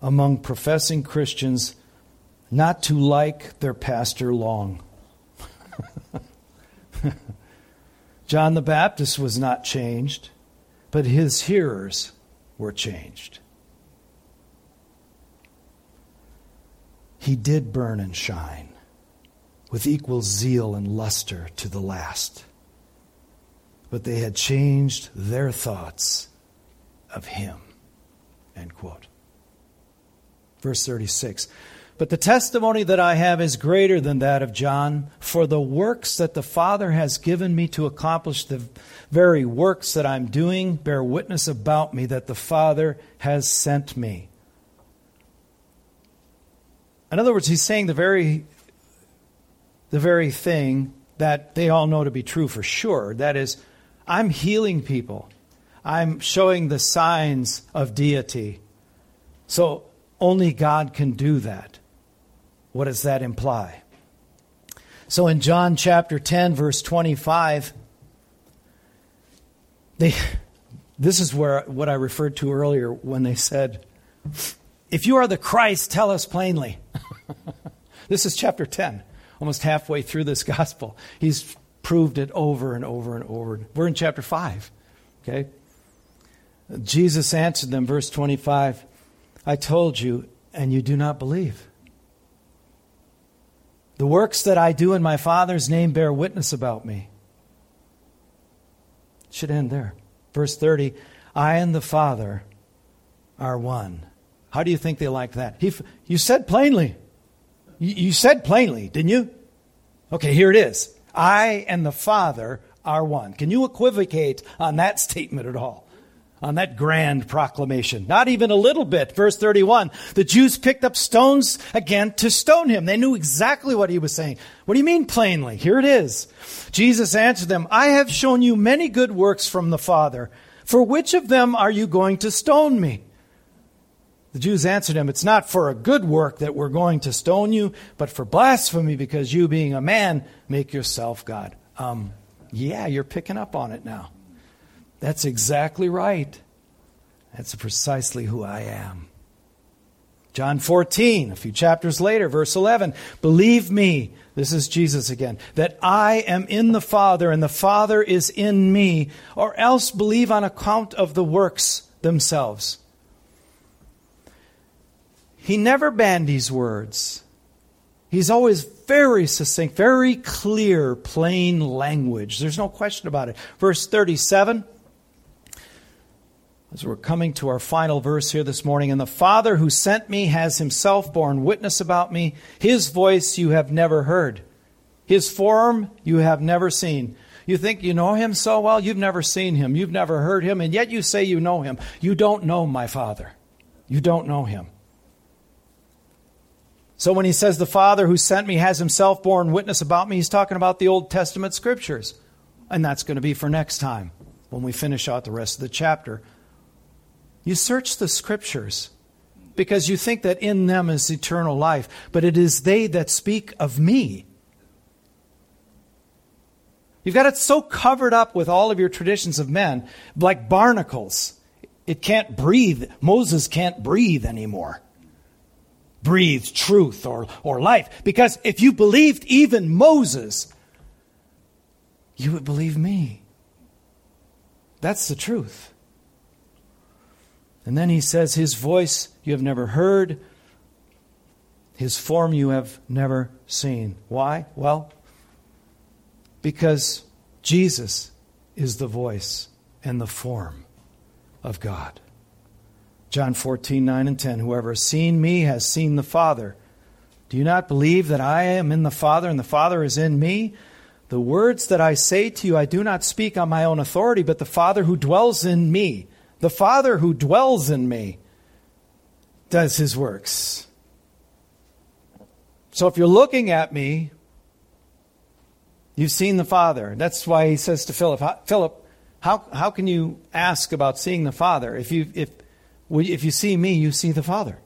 among professing Christians not to like their pastor long. John the Baptist was not changed, but his hearers were changed. He did burn and shine with equal zeal and luster to the last. But they had changed their thoughts of him. End quote. Verse 36. But the testimony that I have is greater than that of John, for the works that the Father has given me to accomplish, the very works that I'm doing, bear witness about me that the Father has sent me. In other words, he's saying the very the very thing that they all know to be true for sure. That is, I'm healing people. I'm showing the signs of deity. So only God can do that. What does that imply? So in John chapter 10, verse 25, they, this is where what I referred to earlier when they said, If you are the Christ, tell us plainly. this is chapter 10, almost halfway through this gospel. He's proved it over and over and over. We're in chapter 5. Okay? Jesus answered them, verse 25 I told you, and you do not believe. The works that I do in my Father's name bear witness about me. It should end there. Verse 30 I and the Father are one. How do you think they like that? He, you said plainly. You, you said plainly, didn't you? Okay, here it is. I and the Father are one. Can you equivocate on that statement at all? On that grand proclamation. Not even a little bit. Verse 31. The Jews picked up stones again to stone him. They knew exactly what he was saying. What do you mean plainly? Here it is. Jesus answered them, I have shown you many good works from the Father. For which of them are you going to stone me? The Jews answered him, It's not for a good work that we're going to stone you, but for blasphemy, because you, being a man, make yourself God. Um, yeah, you're picking up on it now. That's exactly right. That's precisely who I am. John 14, a few chapters later, verse 11. Believe me, this is Jesus again, that I am in the Father and the Father is in me, or else believe on account of the works themselves. He never bandies words. He's always very succinct, very clear, plain language. There's no question about it. Verse 37 as we're coming to our final verse here this morning, and the Father who sent me has himself borne witness about me. His voice you have never heard, his form you have never seen. You think you know him so well? You've never seen him, you've never heard him, and yet you say you know him. You don't know my Father. You don't know him. So when he says the Father who sent me has himself borne witness about me, he's talking about the Old Testament scriptures. And that's going to be for next time when we finish out the rest of the chapter. You search the scriptures because you think that in them is eternal life, but it is they that speak of me. You've got it so covered up with all of your traditions of men, like barnacles. It can't breathe. Moses can't breathe anymore. Breathe truth or, or life. Because if you believed even Moses, you would believe me. That's the truth. And then he says, His voice you have never heard, His form you have never seen. Why? Well, because Jesus is the voice and the form of God. John 14, 9 and 10. Whoever has seen me has seen the Father. Do you not believe that I am in the Father and the Father is in me? The words that I say to you, I do not speak on my own authority, but the Father who dwells in me the Father who dwells in me does his works. So if you're looking at me, you've seen the Father. That's why he says to Philip, Philip, how, how can you ask about seeing the Father? If you, if, if you see me, you see the Father.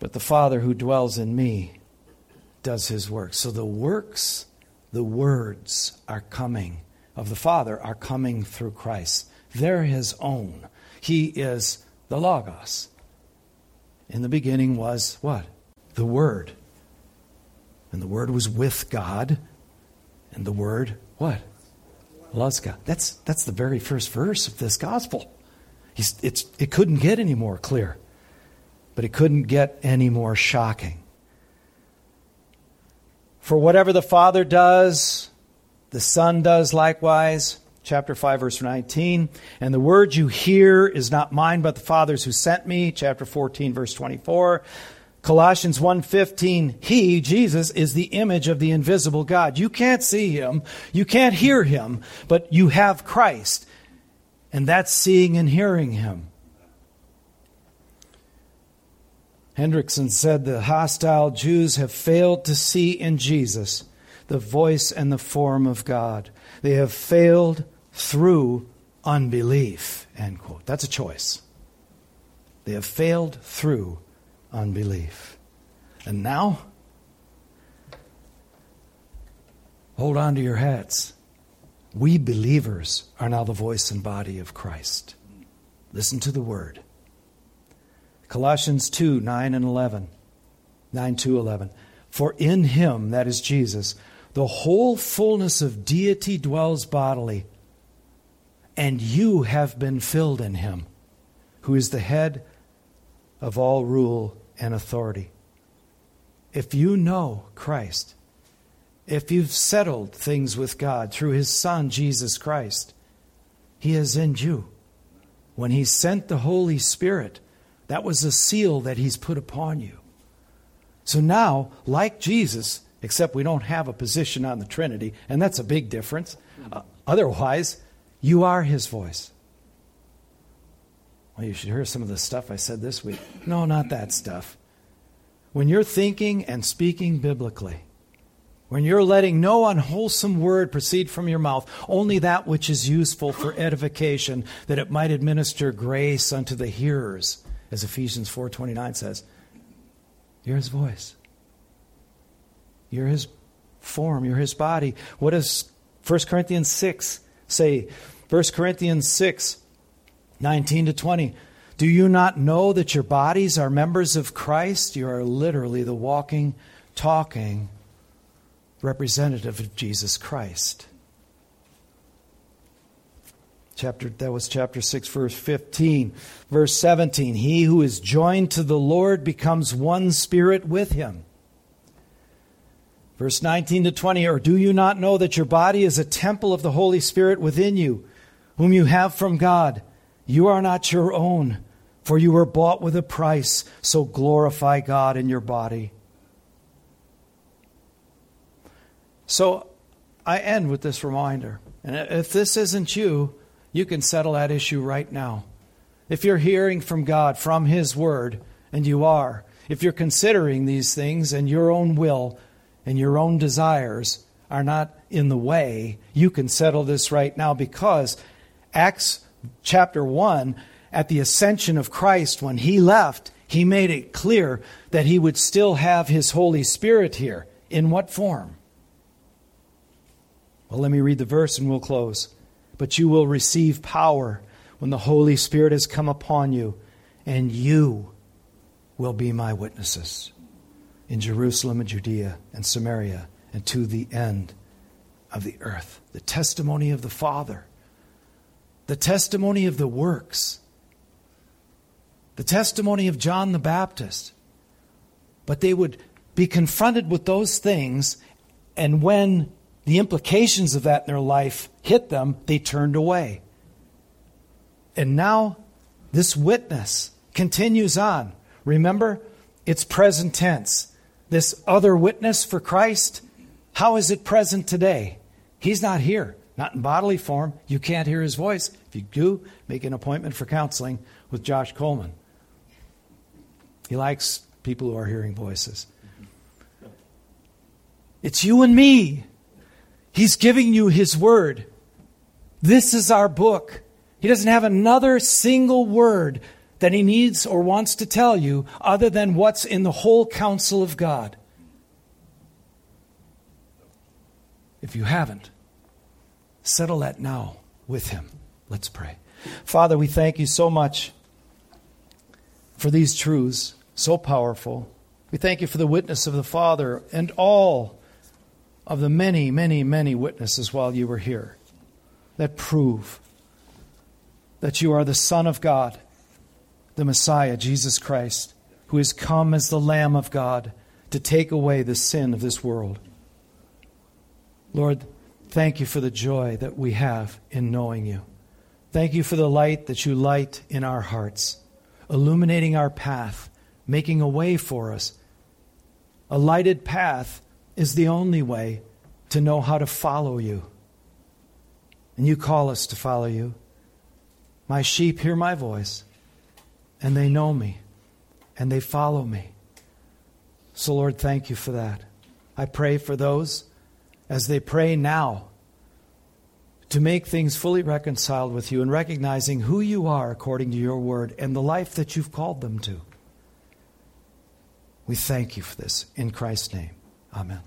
But the Father who dwells in me does his works. So the works, the words are coming of the Father are coming through Christ. They're his own. He is the Logos. In the beginning was what? The Word. And the Word was with God. And the Word, what? Loves God. That's, that's the very first verse of this gospel. He's, it's, it couldn't get any more clear, but it couldn't get any more shocking. For whatever the Father does, the Son does likewise. Chapter 5, verse 19. And the word you hear is not mine, but the Father's who sent me. Chapter 14, verse 24. Colossians 1:15 He Jesus is the image of the invisible God. You can't see him, you can't hear him, but you have Christ. And that's seeing and hearing him. Hendriksen said the hostile Jews have failed to see in Jesus the voice and the form of God. They have failed through unbelief. End quote. That's a choice. They have failed through unbelief. And now, hold on to your hats. We believers are now the voice and body of Christ. Listen to the word. Colossians 2 9 and 11. 9 to 11. For in him, that is Jesus, the whole fullness of deity dwells bodily, and you have been filled in him, who is the head of all rule and authority. If you know Christ, if you've settled things with God through his Son, Jesus Christ, he is in you. When he sent the Holy Spirit, that was a seal that he's put upon you. So now, like Jesus, except we don't have a position on the Trinity, and that's a big difference. Uh, otherwise, you are his voice. Well, you should hear some of the stuff I said this week. No, not that stuff. When you're thinking and speaking biblically, when you're letting no unwholesome word proceed from your mouth, only that which is useful for edification, that it might administer grace unto the hearers, as Ephesians 4:29 says. You're his voice. You're his form, you're his body. What does 1 Corinthians 6 say? 1 Corinthians 6 19 to 20. Do you not know that your bodies are members of Christ? You are literally the walking, talking representative of Jesus Christ. Chapter that was chapter 6 verse 15. Verse 17, he who is joined to the Lord becomes one spirit with him. Verse 19 to 20, or do you not know that your body is a temple of the Holy Spirit within you, whom you have from God? You are not your own, for you were bought with a price, so glorify God in your body. So I end with this reminder. And if this isn't you, you can settle that issue right now. If you're hearing from God, from His Word, and you are, if you're considering these things and your own will and your own desires are not in the way, you can settle this right now because Acts chapter 1, at the ascension of Christ, when He left, He made it clear that He would still have His Holy Spirit here. In what form? Well, let me read the verse and we'll close. But you will receive power when the Holy Spirit has come upon you, and you will be my witnesses in Jerusalem and Judea and Samaria and to the end of the earth. The testimony of the Father, the testimony of the works, the testimony of John the Baptist. But they would be confronted with those things, and when the implications of that in their life hit them, they turned away. And now this witness continues on. Remember, it's present tense. This other witness for Christ, how is it present today? He's not here, not in bodily form. You can't hear his voice. If you do, make an appointment for counseling with Josh Coleman. He likes people who are hearing voices. It's you and me. He's giving you His Word. This is our book. He doesn't have another single word that He needs or wants to tell you other than what's in the whole counsel of God. If you haven't, settle that now with Him. Let's pray. Father, we thank you so much for these truths, so powerful. We thank you for the witness of the Father and all of the many, many, many witnesses while you were here that prove that you are the Son of God, the Messiah, Jesus Christ, who has come as the Lamb of God to take away the sin of this world. Lord, thank you for the joy that we have in knowing you. Thank you for the light that you light in our hearts, illuminating our path, making a way for us. A lighted path is the only way to know how to follow you. And you call us to follow you. My sheep hear my voice, and they know me, and they follow me. So, Lord, thank you for that. I pray for those as they pray now to make things fully reconciled with you and recognizing who you are according to your word and the life that you've called them to. We thank you for this. In Christ's name, amen.